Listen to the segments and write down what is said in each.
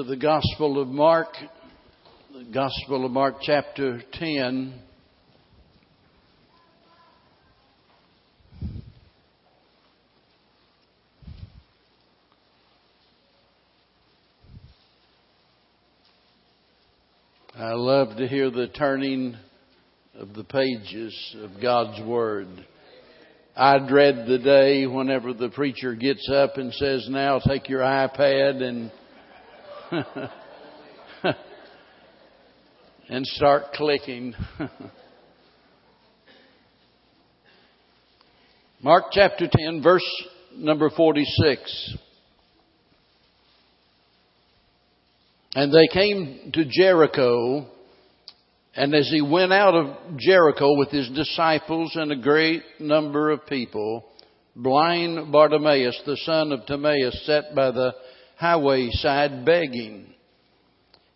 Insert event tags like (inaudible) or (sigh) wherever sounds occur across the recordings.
To the Gospel of Mark, the Gospel of Mark, chapter 10. I love to hear the turning of the pages of God's Word. I dread the day whenever the preacher gets up and says, Now take your iPad and (laughs) and start clicking. (laughs) Mark chapter 10, verse number 46. And they came to Jericho, and as he went out of Jericho with his disciples and a great number of people, blind Bartimaeus, the son of Timaeus, sat by the highway side begging.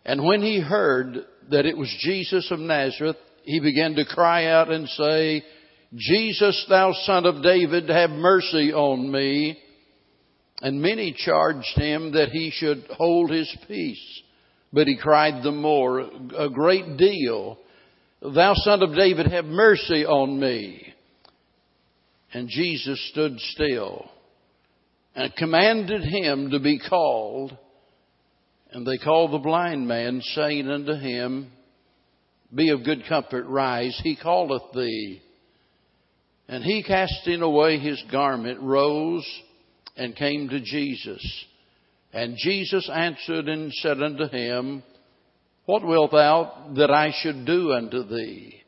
And when he heard that it was Jesus of Nazareth, he began to cry out and say, Jesus, thou son of David, have mercy on me. And many charged him that he should hold his peace. But he cried the more, a great deal, Thou son of David, have mercy on me. And Jesus stood still and commanded him to be called. And they called the blind man, saying unto him, Be of good comfort, rise, he calleth thee. And he, casting away his garment, rose and came to Jesus. And Jesus answered and said unto him, What wilt thou that I should do unto thee?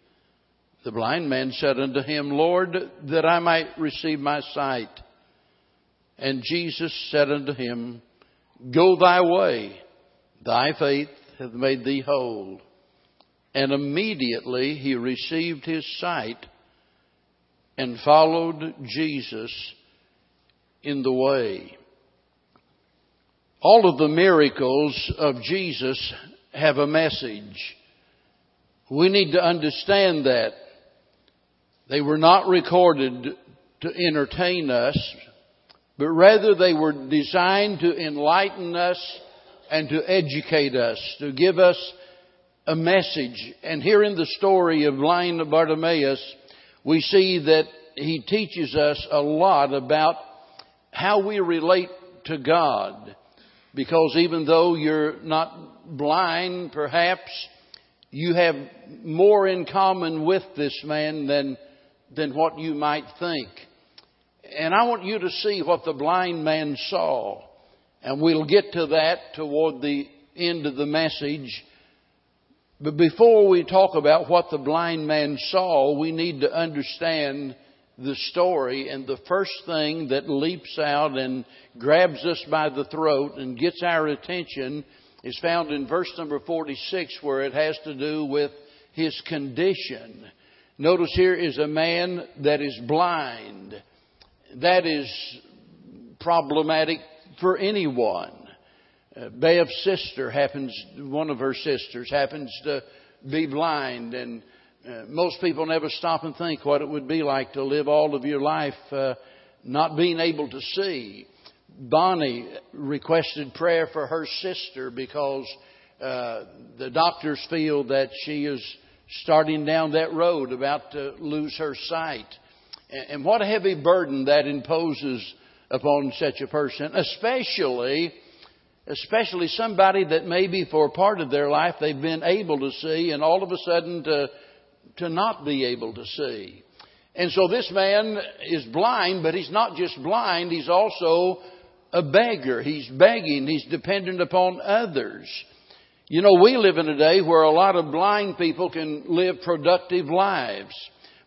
The blind man said unto him, Lord, that I might receive my sight. And Jesus said unto him, Go thy way, thy faith hath made thee whole. And immediately he received his sight and followed Jesus in the way. All of the miracles of Jesus have a message. We need to understand that. They were not recorded to entertain us, but rather they were designed to enlighten us and to educate us, to give us a message. And here in the story of blind Bartimaeus, we see that he teaches us a lot about how we relate to God. Because even though you're not blind, perhaps you have more in common with this man than, than what you might think. And I want you to see what the blind man saw. And we'll get to that toward the end of the message. But before we talk about what the blind man saw, we need to understand the story. And the first thing that leaps out and grabs us by the throat and gets our attention is found in verse number 46 where it has to do with his condition. Notice here is a man that is blind that is problematic for anyone. Uh, Bev's sister happens, one of her sisters happens to be blind, and uh, most people never stop and think what it would be like to live all of your life uh, not being able to see. Bonnie requested prayer for her sister because uh, the doctors feel that she is starting down that road, about to lose her sight. And what a heavy burden that imposes upon such a person, especially, especially somebody that maybe for part of their life they've been able to see and all of a sudden to, to not be able to see. And so this man is blind, but he's not just blind, he's also a beggar. He's begging, he's dependent upon others. You know, we live in a day where a lot of blind people can live productive lives.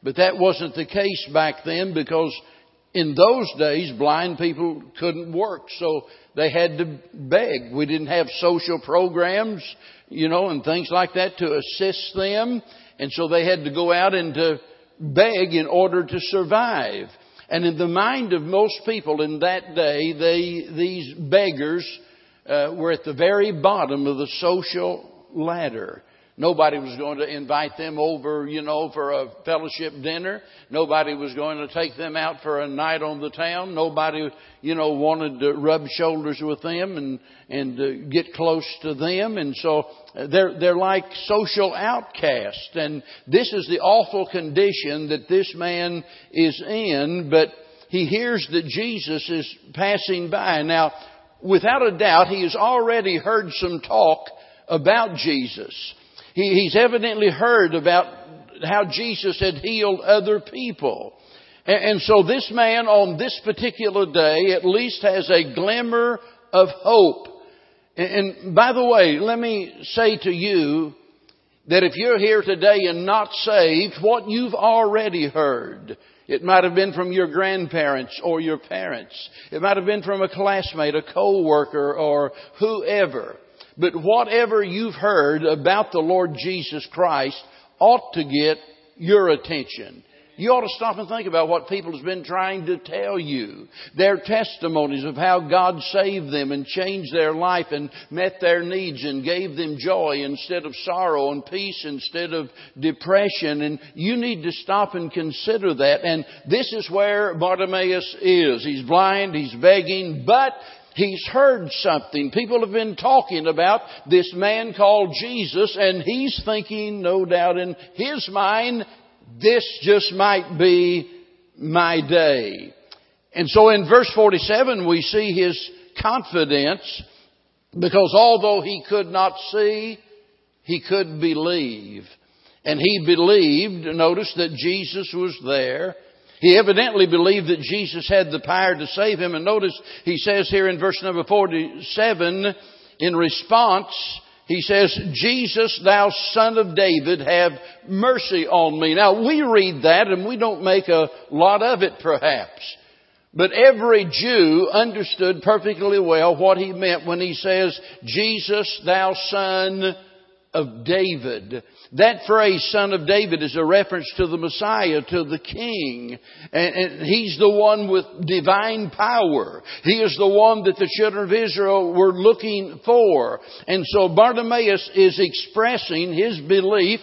But that wasn't the case back then because in those days blind people couldn't work. So they had to beg. We didn't have social programs, you know, and things like that to assist them. And so they had to go out and to beg in order to survive. And in the mind of most people in that day, they, these beggars uh, were at the very bottom of the social ladder. Nobody was going to invite them over, you know, for a fellowship dinner. Nobody was going to take them out for a night on the town. Nobody, you know, wanted to rub shoulders with them and, and uh, get close to them. And so uh, they're, they're like social outcasts. And this is the awful condition that this man is in, but he hears that Jesus is passing by. Now, without a doubt, he has already heard some talk about Jesus. He, he's evidently heard about how Jesus had healed other people. And, and so this man on this particular day at least has a glimmer of hope. And, and by the way, let me say to you that if you're here today and not saved, what you've already heard, it might have been from your grandparents or your parents. It might have been from a classmate, a co-worker, or whoever. But whatever you've heard about the Lord Jesus Christ ought to get your attention. You ought to stop and think about what people have been trying to tell you. Their testimonies of how God saved them and changed their life and met their needs and gave them joy instead of sorrow and peace instead of depression. And you need to stop and consider that. And this is where Bartimaeus is. He's blind, he's begging, but He's heard something. People have been talking about this man called Jesus, and he's thinking, no doubt in his mind, this just might be my day. And so in verse 47 we see his confidence because although he could not see, he could believe. And he believed, notice that Jesus was there. He evidently believed that Jesus had the power to save him. And notice he says here in verse number 47, in response, he says, Jesus, thou son of David, have mercy on me. Now we read that and we don't make a lot of it perhaps. But every Jew understood perfectly well what he meant when he says, Jesus, thou son of David. That phrase, son of David, is a reference to the Messiah, to the King. And, and, he's the one with divine power. He is the one that the children of Israel were looking for. And so Bartimaeus is expressing his belief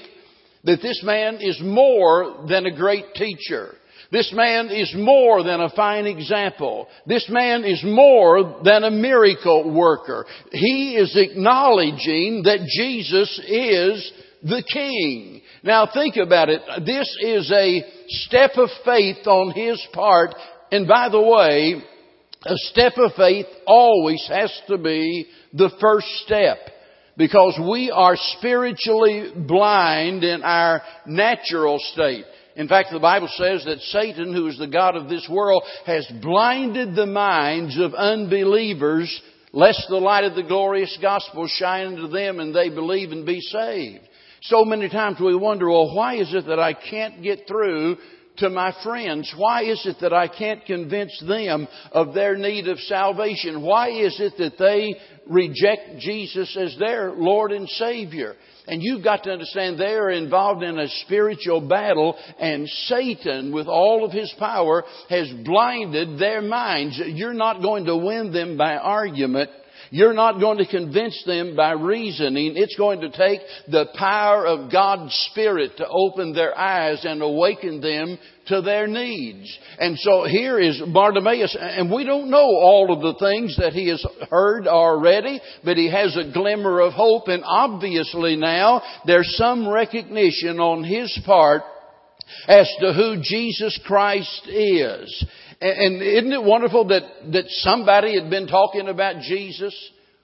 that this man is more than a great teacher. This man is more than a fine example. This man is more than a miracle worker. He is acknowledging that Jesus is the King. Now think about it. This is a step of faith on his part. And by the way, a step of faith always has to be the first step because we are spiritually blind in our natural state. In fact, the Bible says that Satan, who is the God of this world, has blinded the minds of unbelievers lest the light of the glorious gospel shine into them and they believe and be saved. So many times we wonder, well, why is it that I can't get through to my friends? Why is it that I can't convince them of their need of salvation? Why is it that they reject Jesus as their Lord and Savior? And you've got to understand they are involved in a spiritual battle and Satan with all of his power has blinded their minds. You're not going to win them by argument. You're not going to convince them by reasoning. It's going to take the power of God's Spirit to open their eyes and awaken them to their needs. And so here is Bartimaeus, and we don't know all of the things that he has heard already, but he has a glimmer of hope, and obviously now there's some recognition on his part as to who Jesus Christ is. And isn't it wonderful that, that somebody had been talking about Jesus?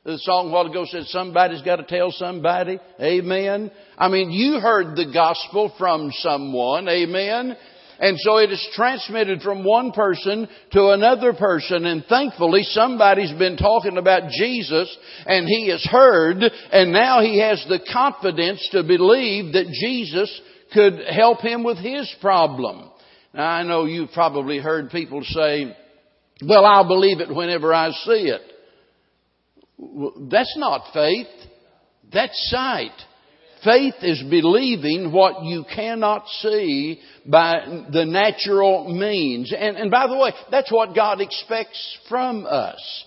The song a while ago said somebody's got to tell somebody. Amen. I mean, you heard the gospel from someone. Amen. And so it is transmitted from one person to another person and thankfully somebody's been talking about Jesus and he has heard and now he has the confidence to believe that Jesus could help him with his problem. Now I know you've probably heard people say, well, I'll believe it whenever I see it. Well, that's not faith. That's sight. Faith is believing what you cannot see by the natural means. And, and by the way, that's what God expects from us.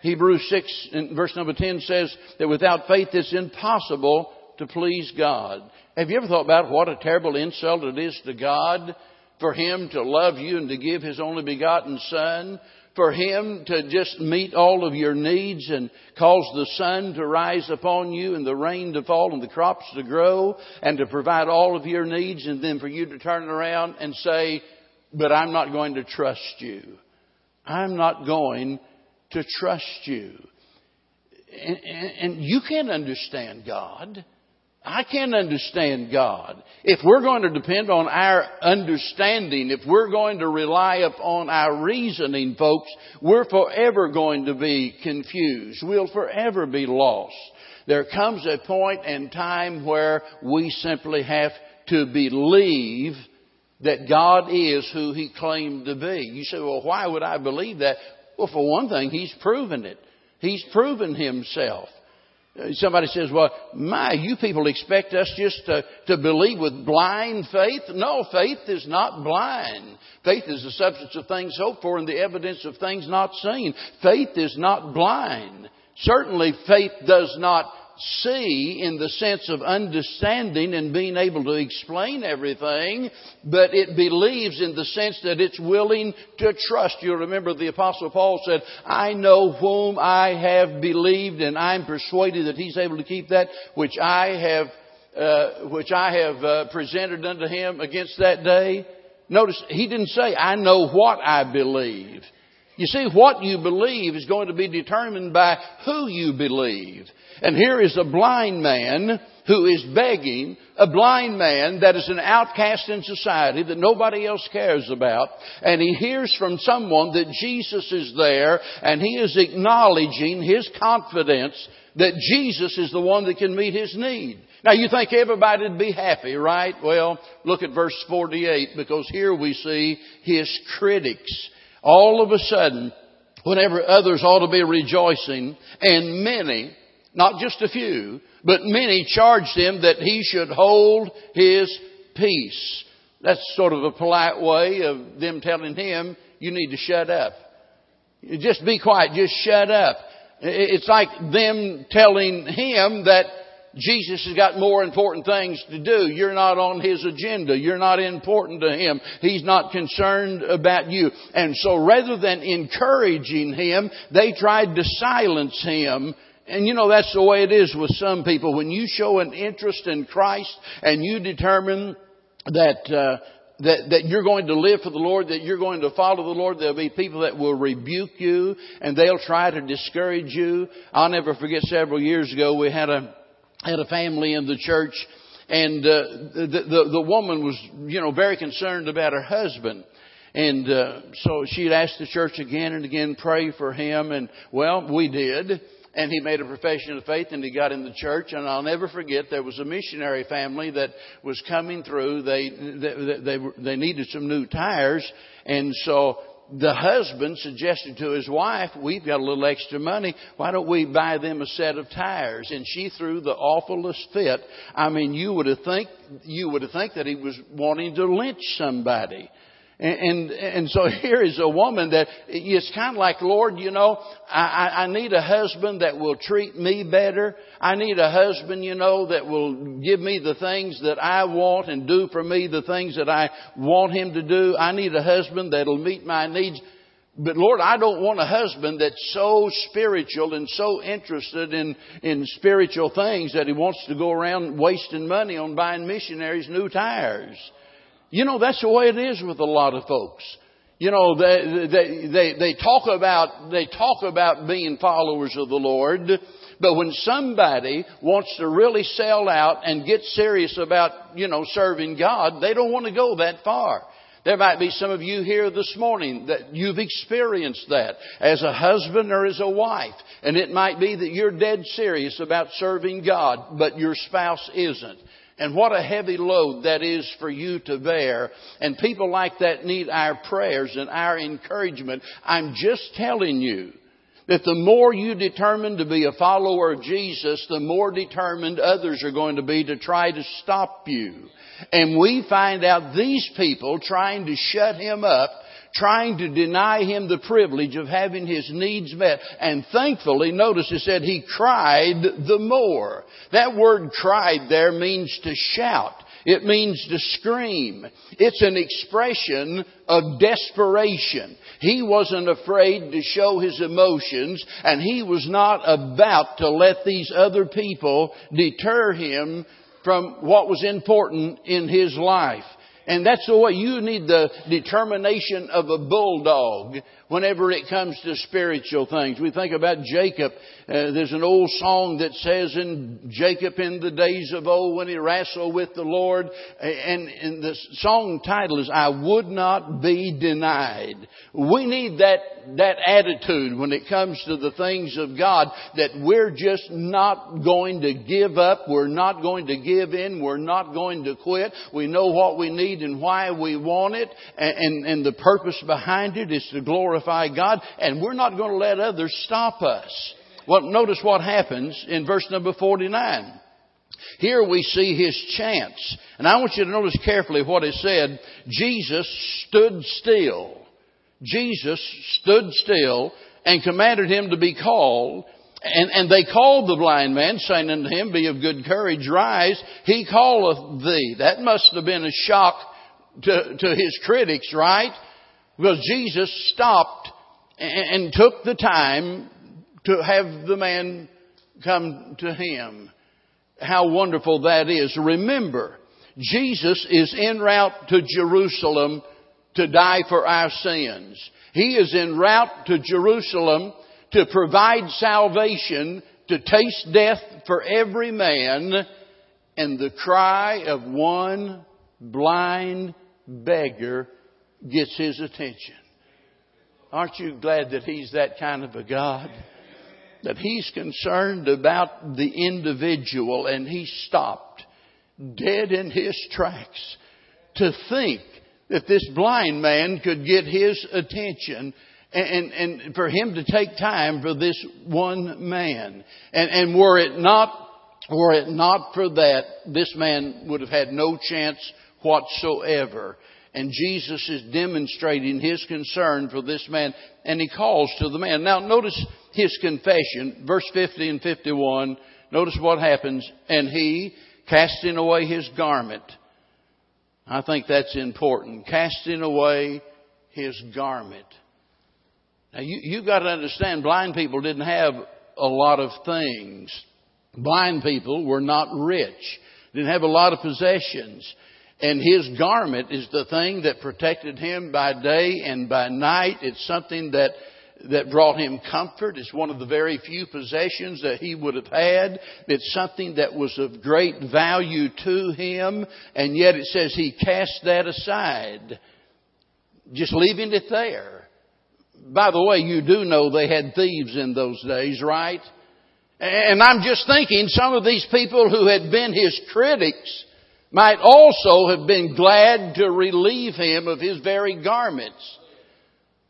Hebrews 6 verse number 10 says that without faith it's impossible to please God. Have you ever thought about what a terrible insult it is to God for Him to love you and to give His only begotten Son? For Him to just meet all of your needs and cause the sun to rise upon you and the rain to fall and the crops to grow and to provide all of your needs and then for you to turn around and say, but I'm not going to trust you. I'm not going to trust you. And, and, and you can't understand God. I can't understand God. If we're going to depend on our understanding, if we're going to rely upon our reasoning, folks, we're forever going to be confused. We'll forever be lost. There comes a point in time where we simply have to believe that God is who He claimed to be. You say, well, why would I believe that? Well, for one thing, He's proven it. He's proven Himself. Uh, somebody says, well, my, you people expect us just to, to believe with blind faith? No, faith is not blind. Faith is the substance of things hoped for and the evidence of things not seen. Faith is not blind. Certainly faith does not see in the sense of understanding and being able to explain everything, but it believes in the sense that it's willing to trust. You'll remember the apostle Paul said, I know whom I have believed and I'm persuaded that he's able to keep that which I have, uh, which I have uh, presented unto him against that day. Notice, he didn't say, I know what I believe. You see, what you believe is going to be determined by who you believe. And here is a blind man who is begging, a blind man that is an outcast in society that nobody else cares about, and he hears from someone that Jesus is there, and he is acknowledging his confidence that Jesus is the one that can meet his need. Now you think everybody would be happy, right? Well, look at verse 48 because here we see his critics. All of a sudden, whenever others ought to be rejoicing, and many, not just a few, but many charged him that he should hold his peace. That's sort of a polite way of them telling him, you need to shut up. Just be quiet, just shut up. It's like them telling him that Jesus has got more important things to do. You're not on his agenda. You're not important to him. He's not concerned about you. And so rather than encouraging him, they tried to silence him and you know, that's the way it is with some people. When you show an interest in Christ and you determine that, uh, that, that you're going to live for the Lord, that you're going to follow the Lord, there'll be people that will rebuke you and they'll try to discourage you. I'll never forget several years ago we had a, had a family in the church and, uh, the, the, the woman was, you know, very concerned about her husband. And uh, so she'd asked the church again and again, pray for him. And well, we did and he made a profession of faith and he got in the church and I'll never forget there was a missionary family that was coming through they they they, they needed some new tires and so the husband suggested to his wife, we've got a little extra money, why don't we buy them a set of tires? And she threw the awfulest fit. I mean, you would have think, you would have think that he was wanting to lynch somebody. And, and, and so (laughs) here is a woman that it's kind of like, Lord, you know, I, I need a husband that will treat me better. I need a husband, you know, that will give me the things that I want and do for me the things that I want him to do. I need a husband that'll meet my needs. But Lord, I don't want a husband that's so spiritual and so interested in, in spiritual things that he wants to go around wasting money on buying missionaries new tires. You know, that's the way it is with a lot of folks. You know, they, they, they, they talk about, they talk about being followers of the Lord, but when somebody wants to really sell out and get serious about, you know, serving God, they don't want to go that far. There might be some of you here this morning that you've experienced that as a husband or as a wife. And it might be that you're dead serious about serving God, but your spouse isn't. And what a heavy load that is for you to bear. And people like that need our prayers and our encouragement. I'm just telling you that the more you determine to be a follower of Jesus, the more determined others are going to be to try to stop you. And we find out these people trying to shut him up trying to deny him the privilege of having his needs met. And thankfully, notice it said he cried the more. That word cried there means to shout. It means to scream. It's an expression of desperation. He wasn't afraid to show his emotions and he was not about to let these other people deter him from what was important in his life. And that's the way you need the determination of a bulldog whenever it comes to spiritual things. We think about Jacob. Uh, there's an old song that says in Jacob in the days of old when he wrestled with the Lord, and, and the song title is I Would Not Be Denied. We need that, that attitude when it comes to the things of God that we're just not going to give up. We're not going to give in. We're not going to quit. We know what we need and why we want it and, and, and the purpose behind it is to glorify glorify God, and we're not going to let others stop us. Well, notice what happens in verse number 49. Here we see his chance. And I want you to notice carefully what said. Jesus stood still. Jesus stood still and commanded him to be called. And, and they called the blind man, saying unto him, Be of good courage, rise, he calleth thee. That must have been a shock to, to his critics, right? Because Jesus stopped and took the time to have the man come to him. How wonderful that is. Remember, Jesus is en route to Jerusalem to die for our sins. He is en route to Jerusalem to provide salvation, to taste death for every man, and the cry of one blind beggar gets his attention. Aren't you glad that he's that kind of a God? That he's concerned about the individual and he stopped dead in his tracks to think that this blind man could get his attention and, and, and for him to take time for this one man. And, and were it not were it not for that, this man would have had no chance whatsoever. And Jesus is demonstrating his concern for this man, and he calls to the man. Now, notice his confession, verse 50 and 51. Notice what happens. And he, casting away his garment, I think that's important. Casting away his garment. Now, you, you got to understand, blind people didn't have a lot of things. Blind people were not rich, didn't have a lot of possessions. And his garment is the thing that protected him by day and by night. It's something that that brought him comfort. It's one of the very few possessions that he would have had. It's something that was of great value to him, and yet it says he cast that aside, just leaving it there. By the way, you do know they had thieves in those days, right? And I'm just thinking some of these people who had been his critics might also have been glad to relieve him of his very garments.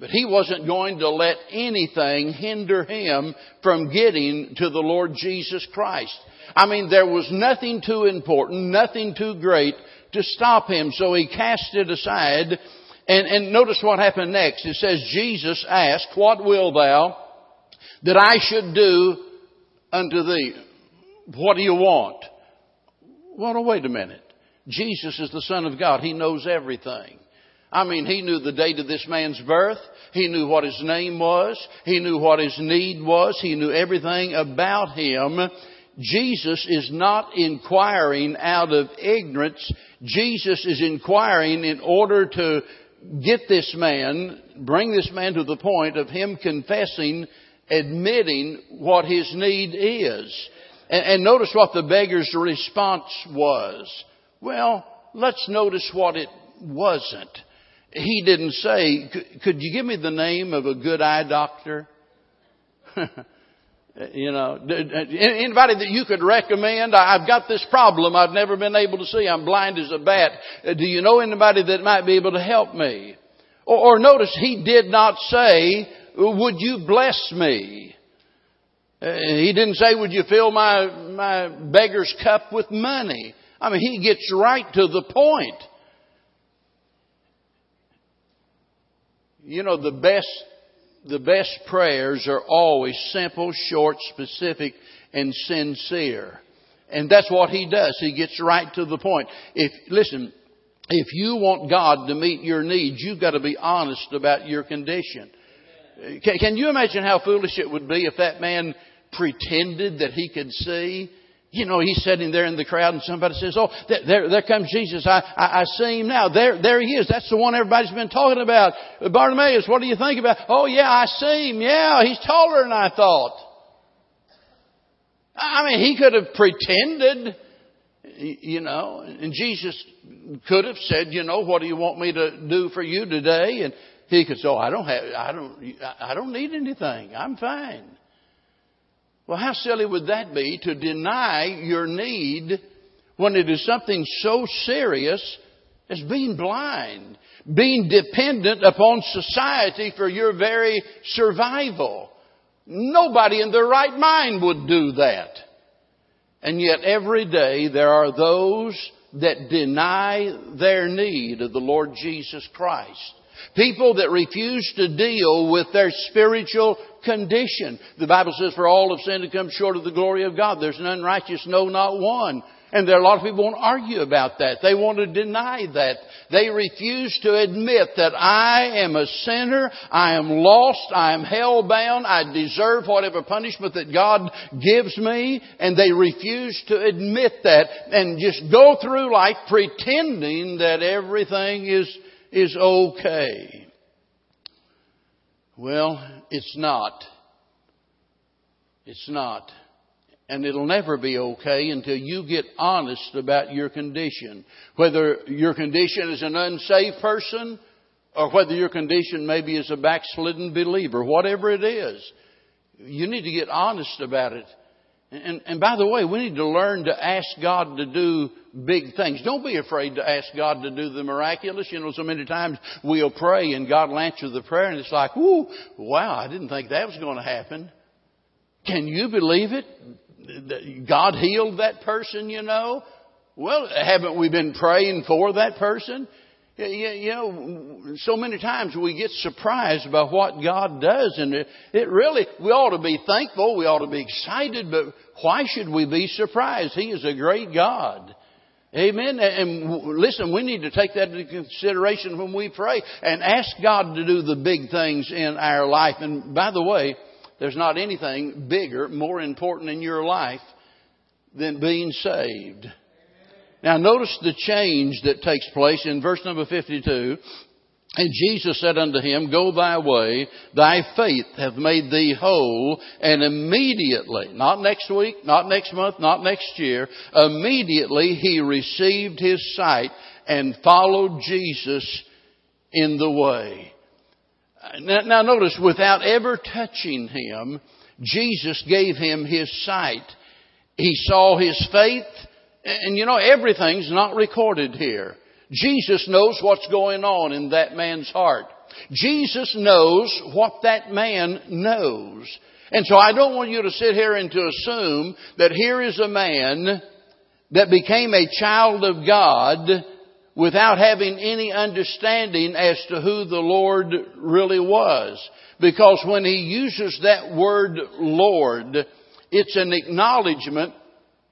But he wasn't going to let anything hinder him from getting to the Lord Jesus Christ. I mean, there was nothing too important, nothing too great to stop him, so he cast it aside. And, and notice what happened next. It says, Jesus asked, What will thou that I should do unto thee? What do you want? Well, wait a minute. Jesus is the Son of God. He knows everything. I mean, he knew the date of this man's birth. He knew what his name was. He knew what his need was. He knew everything about him. Jesus is not inquiring out of ignorance. Jesus is inquiring in order to get this man, bring this man to the point of him confessing, admitting what his need is. And, and notice what the beggar's response was. Well, let's notice what it wasn't. He didn't say, could you give me the name of a good eye doctor? (laughs) you know, anybody that you could recommend? I've got this problem. I've never been able to see. I'm blind as a bat. Uh, do you know anybody that might be able to help me? Or, or notice he did not say, would you bless me? Uh, he didn't say, would you fill my, my beggar's cup with money? I mean, he gets right to the point. You know, the best, the best prayers are always simple, short, specific, and sincere. And that's what he does. He gets right to the point. If, listen, if you want God to meet your needs, you've got to be honest about your condition. Can, can you imagine how foolish it would be if that man pretended that he could see? You know, he's sitting there in the crowd and somebody says, Oh, there, there comes Jesus. I, I, I see him now. There, there he is. That's the one everybody's been talking about. Bartimaeus, what do you think about? Oh yeah, I see him. Yeah, he's taller than I thought. I mean, he could have pretended, you know, and Jesus could have said, you know, what do you want me to do for you today? And he could say, oh, I don't have, I don't, I don't need anything. I'm fine. Well, how silly would that be to deny your need when it is something so serious as being blind, being dependent upon society for your very survival? Nobody in their right mind would do that. And yet every day there are those that deny their need of the Lord Jesus Christ. People that refuse to deal with their spiritual condition. The Bible says, for all have sinned and come short of the glory of God. There's none righteous, no, not one. And there are a lot of people who won't argue about that. They want to deny that. They refuse to admit that I am a sinner, I am lost, I am hell-bound, I deserve whatever punishment that God gives me, and they refuse to admit that and just go through life pretending that everything is, is okay. Well, it's not. It's not. And it'll never be okay until you get honest about your condition. Whether your condition is an unsaved person or whether your condition maybe is a backslidden believer, whatever it is, you need to get honest about it. And, and by the way, we need to learn to ask God to do big things. Don't be afraid to ask God to do the miraculous. You know, so many times we'll pray and God will answer the prayer and it's like, whoo, wow, I didn't think that was going to happen. Can you believe it? God healed that person, you know. Well, haven't we been praying for that person? You know, so many times we get surprised by what God does, and it really, we ought to be thankful, we ought to be excited, but why should we be surprised? He is a great God. Amen. And listen, we need to take that into consideration when we pray and ask God to do the big things in our life. And by the way, there's not anything bigger, more important in your life than being saved. Now notice the change that takes place in verse number 52. And Jesus said unto him, Go thy way, thy faith hath made thee whole. And immediately, not next week, not next month, not next year, immediately he received his sight and followed Jesus in the way. Now, now notice, without ever touching him, Jesus gave him his sight. He saw his faith, and you know, everything's not recorded here. Jesus knows what's going on in that man's heart. Jesus knows what that man knows. And so I don't want you to sit here and to assume that here is a man that became a child of God without having any understanding as to who the Lord really was. Because when he uses that word Lord, it's an acknowledgement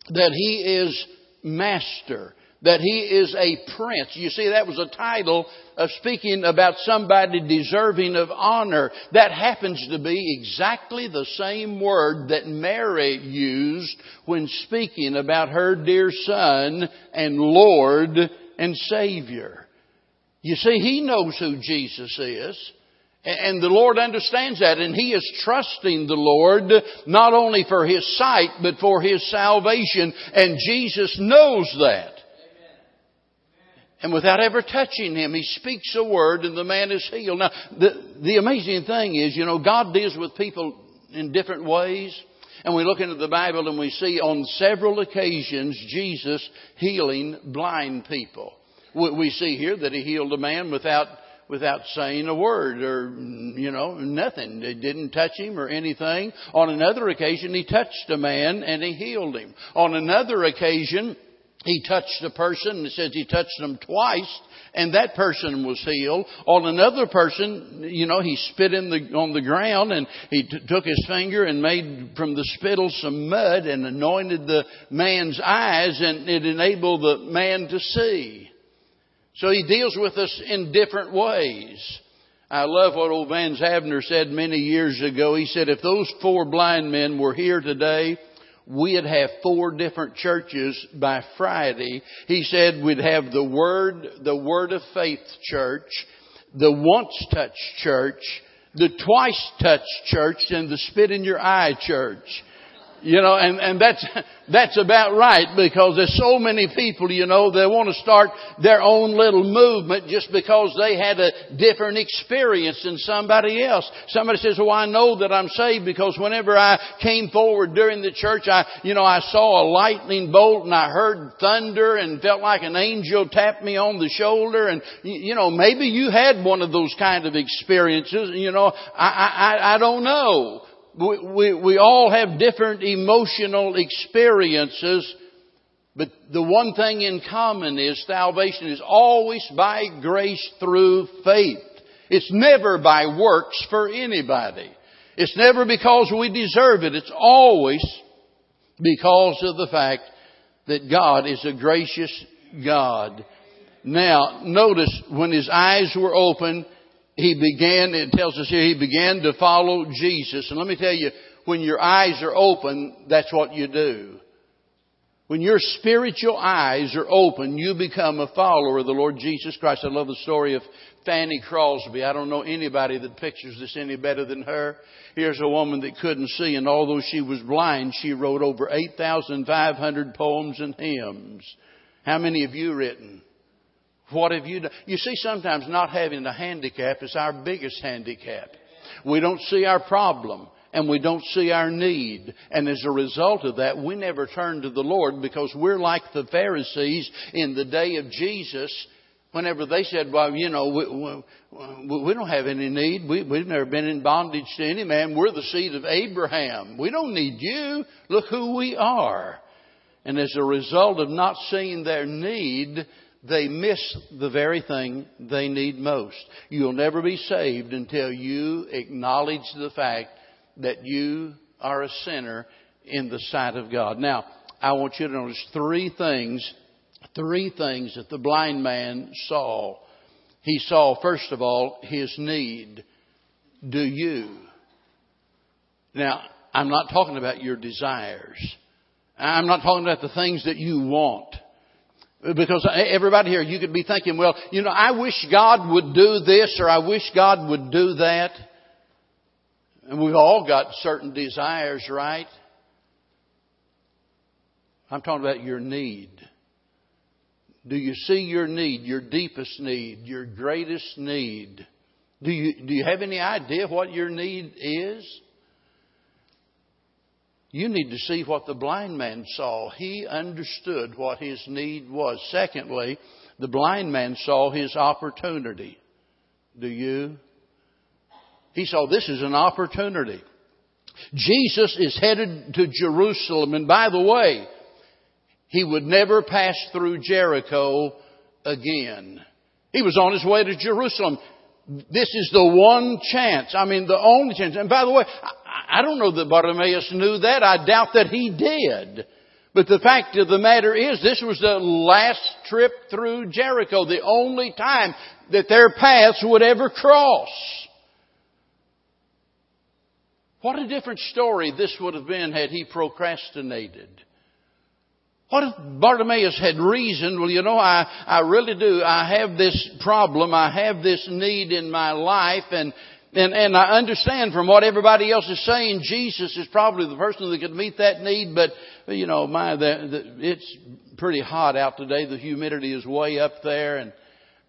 that he is master, that he is a prince. You see, that was a title of speaking about somebody deserving of honor. That happens to be exactly the same word that Mary used when speaking about her dear son and Lord and Savior. You see, He knows who Jesus is. And the Lord understands that, and He is trusting the Lord not only for His sight, but for His salvation, and Jesus knows that. And without ever touching him, he speaks a word and the man is healed. Now, the, the amazing thing is, you know, God deals with people in different ways. And we look into the Bible and we see on several occasions Jesus healing blind people. We see here that he healed a man without without saying a word or you know nothing. It didn't touch him or anything. On another occasion, he touched a man and he healed him. On another occasion, he touched a person and it says he touched them twice and that person was healed. On another person, you know, he spit in the, on the ground and he t- took his finger and made from the spittle some mud and anointed the man's eyes and it enabled the man to see. So he deals with us in different ways. I love what old Vance Havner said many years ago. He said, if those four blind men were here today, we'd have four different churches by Friday. He said we'd have the Word, the Word of Faith church, the Once Touch church, the Twice Touch church, and the Spit in Your Eye church. You know, and, and that's, (laughs) that's about right because there's so many people, you know, they want to start their own little movement just because they had a different experience than somebody else. Somebody says, well, I know that I'm saved because whenever I came forward during the church, I, you know, I saw a lightning bolt and I heard thunder and felt like an angel tapped me on the shoulder. And, you know, maybe you had one of those kind of experiences, you know, I, I, I don't know we, we, all have different emotional experiences, but the one thing in common is salvation is always by grace through faith. It's never by works for anybody. It's never because we deserve it. It's always because of the fact that God is a gracious God. Now, notice when his eyes were open, he began, it tells us here, he began to follow Jesus. And let me tell you, when your eyes are open, that's what you do. When your spiritual eyes are open, you become a follower of the Lord Jesus Christ. I love the story of Fanny Crosby. I don't know anybody that pictures this any better than her. Here's a woman that couldn't see, and although she was blind, she wrote over 8,500 poems and hymns. How many have you written? What have you done? You see, sometimes not having a handicap is our biggest handicap. We don't see our problem and we don't see our need. And as a result of that, we never turn to the Lord because we're like the Pharisees in the day of Jesus whenever they said, well, you know, we, we, we don't have any need. We, we've never been in bondage to any man. We're the seed of Abraham. We don't need you. Look who we are. And as a result of not seeing their need, they miss the very thing they need most. You'll never be saved until you acknowledge the fact that you are a sinner in the sight of God. Now, I want you to notice three things, three things that the blind man saw. He saw, first of all, his need. Do you? Now, I'm not talking about your desires. I'm not talking about the things that you want. Because everybody here, you could be thinking, well, you know, I wish God would do this or I wish God would do that. And we've all got certain desires, right? I'm talking about your need. Do you see your need, your deepest need, your greatest need? Do you, do you have any idea what your need is? You need to see what the blind man saw. He understood what his need was. Secondly, the blind man saw his opportunity. Do you? He saw this is an opportunity. Jesus is headed to Jerusalem, and by the way, he would never pass through Jericho again. He was on his way to Jerusalem. This is the one chance. I mean, the only chance. And by the way, I don't know that Bartimaeus knew that. I doubt that he did. But the fact of the matter is, this was the last trip through Jericho, the only time that their paths would ever cross. What a different story this would have been had he procrastinated. What if Bartimaeus had reasoned, well, you know, I, I really do. I have this problem. I have this need in my life and, and, and I understand from what everybody else is saying, Jesus is probably the person that could meet that need, but, you know, my, the, the, it's pretty hot out today. The humidity is way up there, and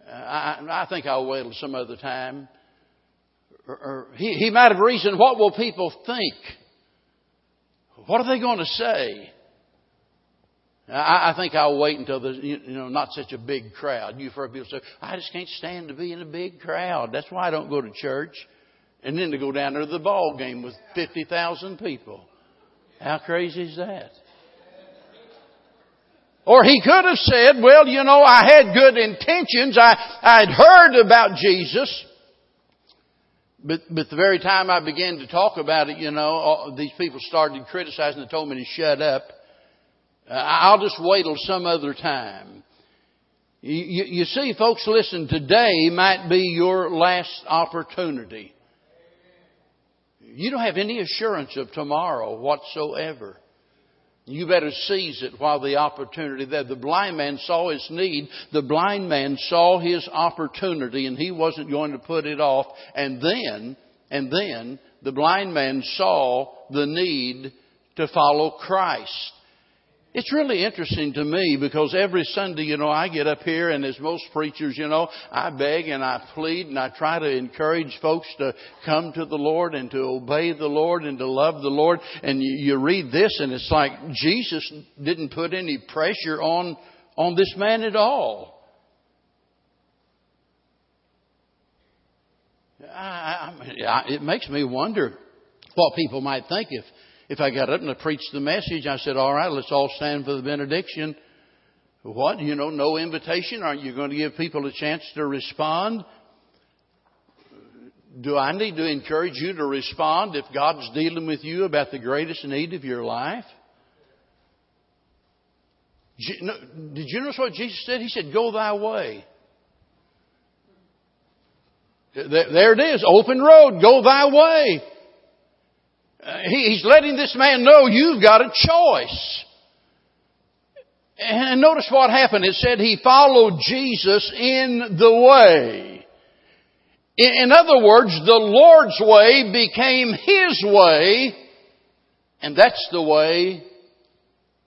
I, I think I'll wait till some other time. Or, or he, he might have reasoned, what will people think? What are they going to say? I, I think I'll wait until there's you know not such a big crowd. You've heard people say, "I just can't stand to be in a big crowd. That's why I don't go to church." And then to go down there to the ball game with 50,000 people. How crazy is that? Or he could have said, well, you know, I had good intentions. I, I'd heard about Jesus. But, but the very time I began to talk about it, you know, all, these people started criticizing and told me to shut up. Uh, I'll just wait till some other time. You, you, you see, folks, listen, today might be your last opportunity. You don't have any assurance of tomorrow whatsoever. You better seize it while the opportunity there. The blind man saw his need. The blind man saw his opportunity and he wasn't going to put it off. And then, and then the blind man saw the need to follow Christ. It's really interesting to me because every Sunday, you know, I get up here and as most preachers, you know, I beg and I plead and I try to encourage folks to come to the Lord and to obey the Lord and to love the Lord. And you, read this and it's like Jesus didn't put any pressure on, on this man at all. I, I, it makes me wonder what people might think if if I got up and I preached the message, I said, all right, let's all stand for the benediction. What? You know, no invitation? Aren't you going to give people a chance to respond? Do I need to encourage you to respond if God's dealing with you about the greatest need of your life? Did you notice what Jesus said? He said, Go thy way. There it is, open road, go thy way. Uh, he's letting this man know you've got a choice. And notice what happened. It said he followed Jesus in the way. In other words, the Lord's way became his way, and that's the way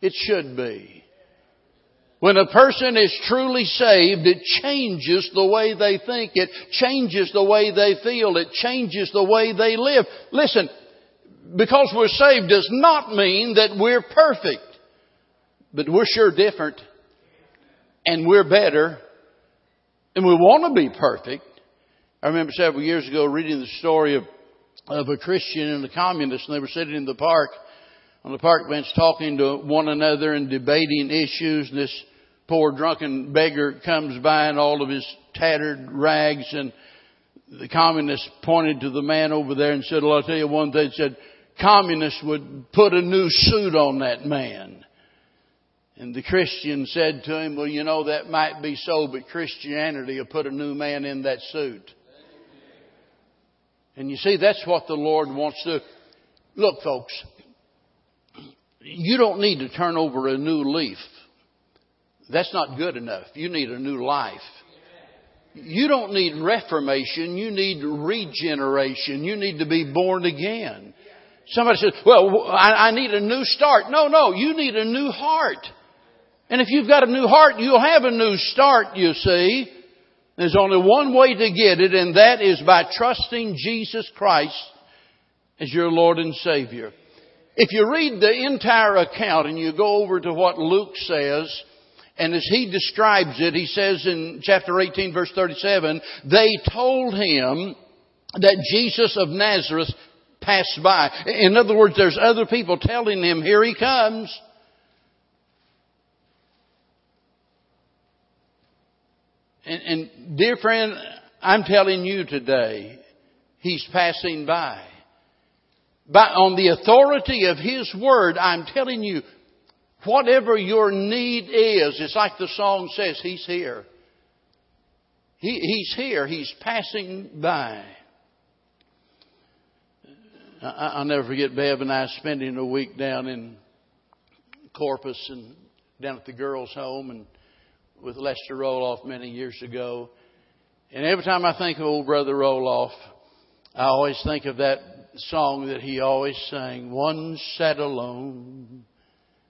it should be. When a person is truly saved, it changes the way they think. It changes the way they feel. It changes the way they live. Listen, because we're saved does not mean that we're perfect. But we're sure different. And we're better. And we want to be perfect. I remember several years ago reading the story of, of a Christian and a communist and they were sitting in the park on the park bench talking to one another and debating issues and this poor drunken beggar comes by in all of his tattered rags and the communist pointed to the man over there and said, well, I'll tell you one thing. He said, communists would put a new suit on that man. And the Christian said to him, well, you know, that might be so, but Christianity will put a new man in that suit. And you see, that's what the Lord wants to. Look, folks, you don't need to turn over a new leaf. That's not good enough. You need a new life. You don't need reformation. You need regeneration. You need to be born again. Somebody says, well, I, I need a new start. No, no, you need a new heart. And if you've got a new heart, you'll have a new start, you see. There's only one way to get it, and that is by trusting Jesus Christ as your Lord and Savior. If you read the entire account and you go over to what Luke says, and as he describes it, he says in chapter 18 verse 37, they told him that Jesus of Nazareth passed by. In other words, there's other people telling him, here he comes. And, and dear friend, I'm telling you today, he's passing by. But on the authority of his word, I'm telling you, whatever your need is, it's like the song says, he's here. He, he's here. He's passing by. I'll never forget Bev and I spending a week down in Corpus and down at the girls' home and with Lester Roloff many years ago. And every time I think of old brother Roloff, I always think of that song that he always sang, One sat alone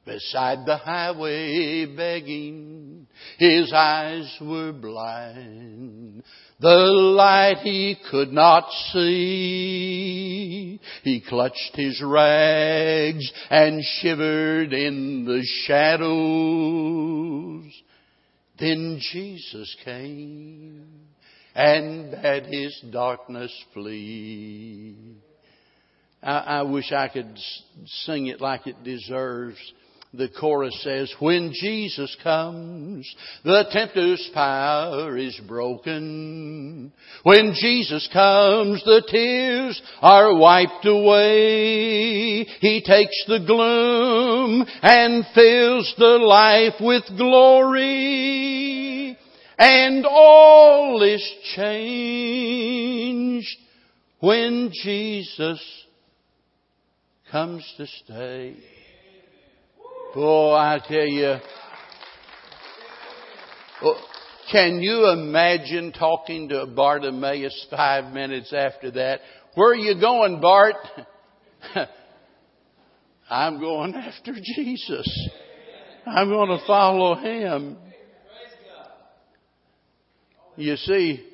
beside the highway begging. His eyes were blind. The light he could not see. He clutched his rags and shivered in the shadows. Then Jesus came and bade his darkness flee. I, I wish I could sing it like it deserves. The chorus says, when Jesus comes, the tempter's power is broken. When Jesus comes, the tears are wiped away. He takes the gloom and fills the life with glory. And all is changed when Jesus comes to stay. Boy, I tell you, oh, can you imagine talking to Bartimaeus five minutes after that? Where are you going, Bart? (laughs) I'm going after Jesus. I'm going to follow him. You see,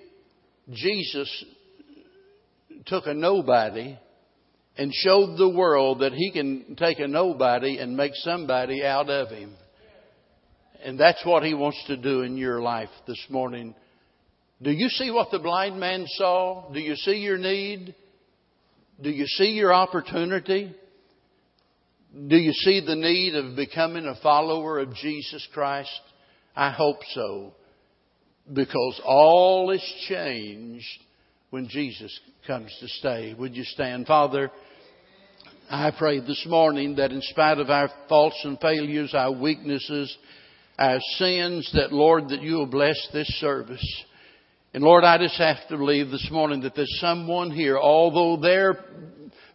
Jesus took a nobody and showed the world that he can take a nobody and make somebody out of him. And that's what he wants to do in your life this morning. Do you see what the blind man saw? Do you see your need? Do you see your opportunity? Do you see the need of becoming a follower of Jesus Christ? I hope so. Because all is changed when Jesus comes to stay. Would you stand? Father, I pray this morning that in spite of our faults and failures, our weaknesses, our sins, that Lord, that you will bless this service. And Lord, I just have to believe this morning that there's someone here, although their,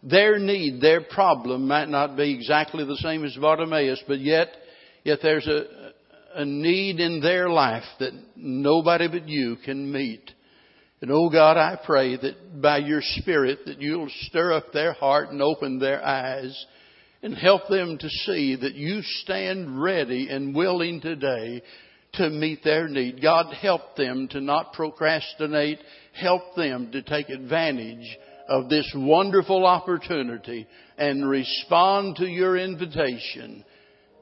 their need, their problem might not be exactly the same as Bartimaeus, but yet, yet there's a, a need in their life that nobody but you can meet. And oh God, I pray that by your Spirit that you'll stir up their heart and open their eyes and help them to see that you stand ready and willing today to meet their need. God, help them to not procrastinate. Help them to take advantage of this wonderful opportunity and respond to your invitation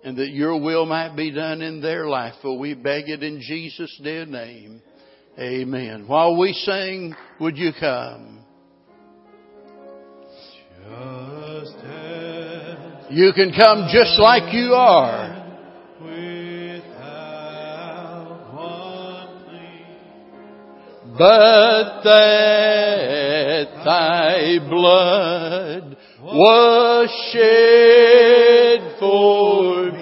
and that your will might be done in their life. For we beg it in Jesus' dear name. Amen. While we sing, would you come? you can come just like you are. But that thy blood was shed for me.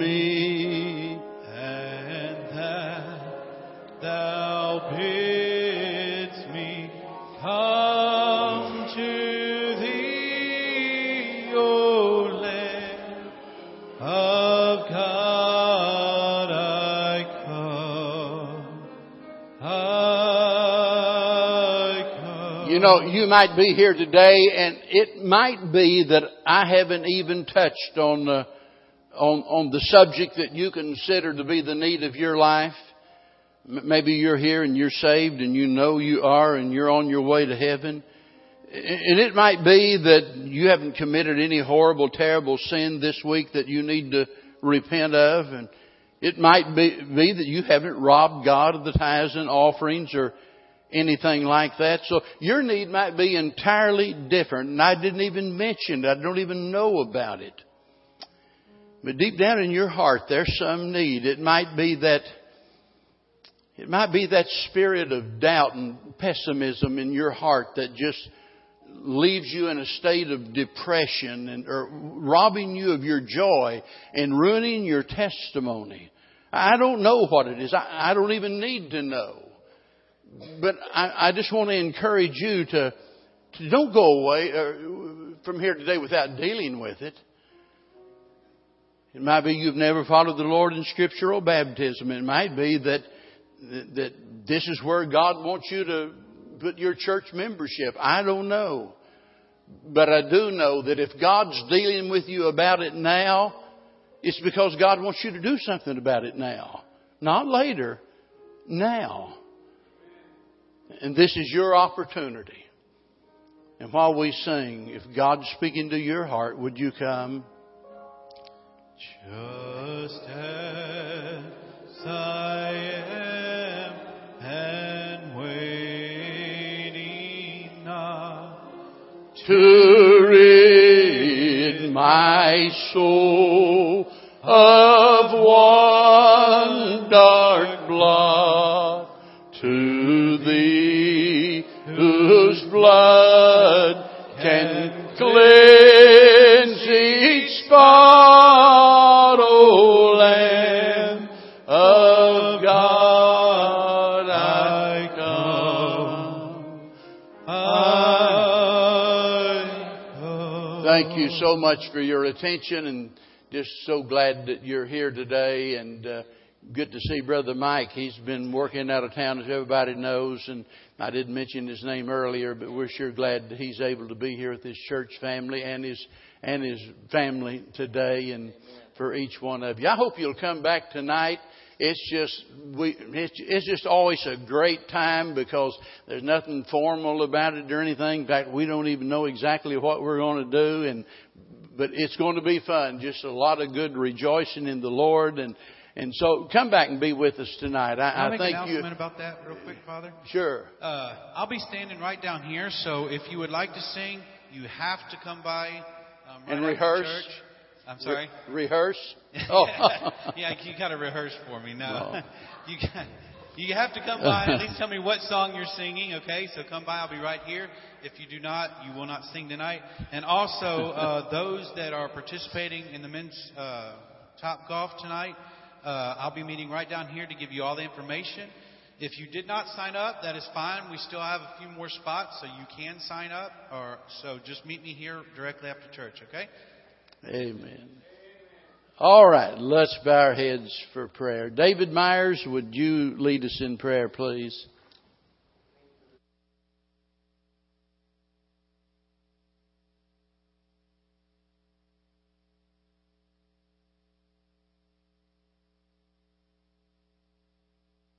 You know, you might be here today and it might be that I haven't even touched on the, on, on the subject that you consider to be the need of your life. Maybe you're here and you're saved and you know you are and you're on your way to heaven. And it might be that you haven't committed any horrible, terrible sin this week that you need to repent of. And it might be, be that you haven't robbed God of the tithes and offerings or anything like that. So your need might be entirely different. And I didn't even mention it. I don't even know about it. But deep down in your heart, there's some need. It might be that it might be that spirit of doubt and pessimism in your heart that just leaves you in a state of depression and or robbing you of your joy and ruining your testimony. I don't know what it is. I, I don't even need to know. But I, I just want to encourage you to, to don't go away uh, from here today without dealing with it. It might be you've never followed the Lord in scriptural baptism. It might be that that this is where God wants you to put your church membership. I don't know. But I do know that if God's dealing with you about it now, it's because God wants you to do something about it now. Not later. Now. And this is your opportunity. And while we sing, if God's speaking to your heart, would you come? Just as I am and waiting not to rid my soul of one dark Cleanse each spot, O Lamb of God, I come. I come. Thank you so much for your attention and just so glad that you're here today and uh, good to see Brother Mike. He's been working out of town, as everybody knows, and I didn't mention his name earlier, but we're sure glad that he's able to be here with his church family and his and his family today, and for each one of you. I hope you'll come back tonight. It's just we. It's, it's just always a great time because there's nothing formal about it or anything. In fact, we don't even know exactly what we're going to do, and but it's going to be fun. Just a lot of good rejoicing in the Lord and and so come back and be with us tonight. I, I, make an think announcement you about that real quick, Father? sure. Uh, I'll be standing right down here, so if you would like to sing, you have to come by um, right And rehearse? Church. I'm sorry. Re- rehearse. (laughs) Oh. (laughs) yeah, you got to rehearse for me. No, No. (laughs) you got, you have to come by and at least tell me what song you're singing. Okay, so come by. I'll be right here. If you do not, you will not sing tonight. And also, uh, those that are participating in the men's uh, top golf tonight, uh, I'll be meeting right down here to give you all the information. If you did not sign up, that is fine. We still have a few more spots, so you can sign up. Or so just meet me here directly after church. Okay. Amen. All right, let's bow our heads for prayer. David Myers, would you lead us in prayer, please?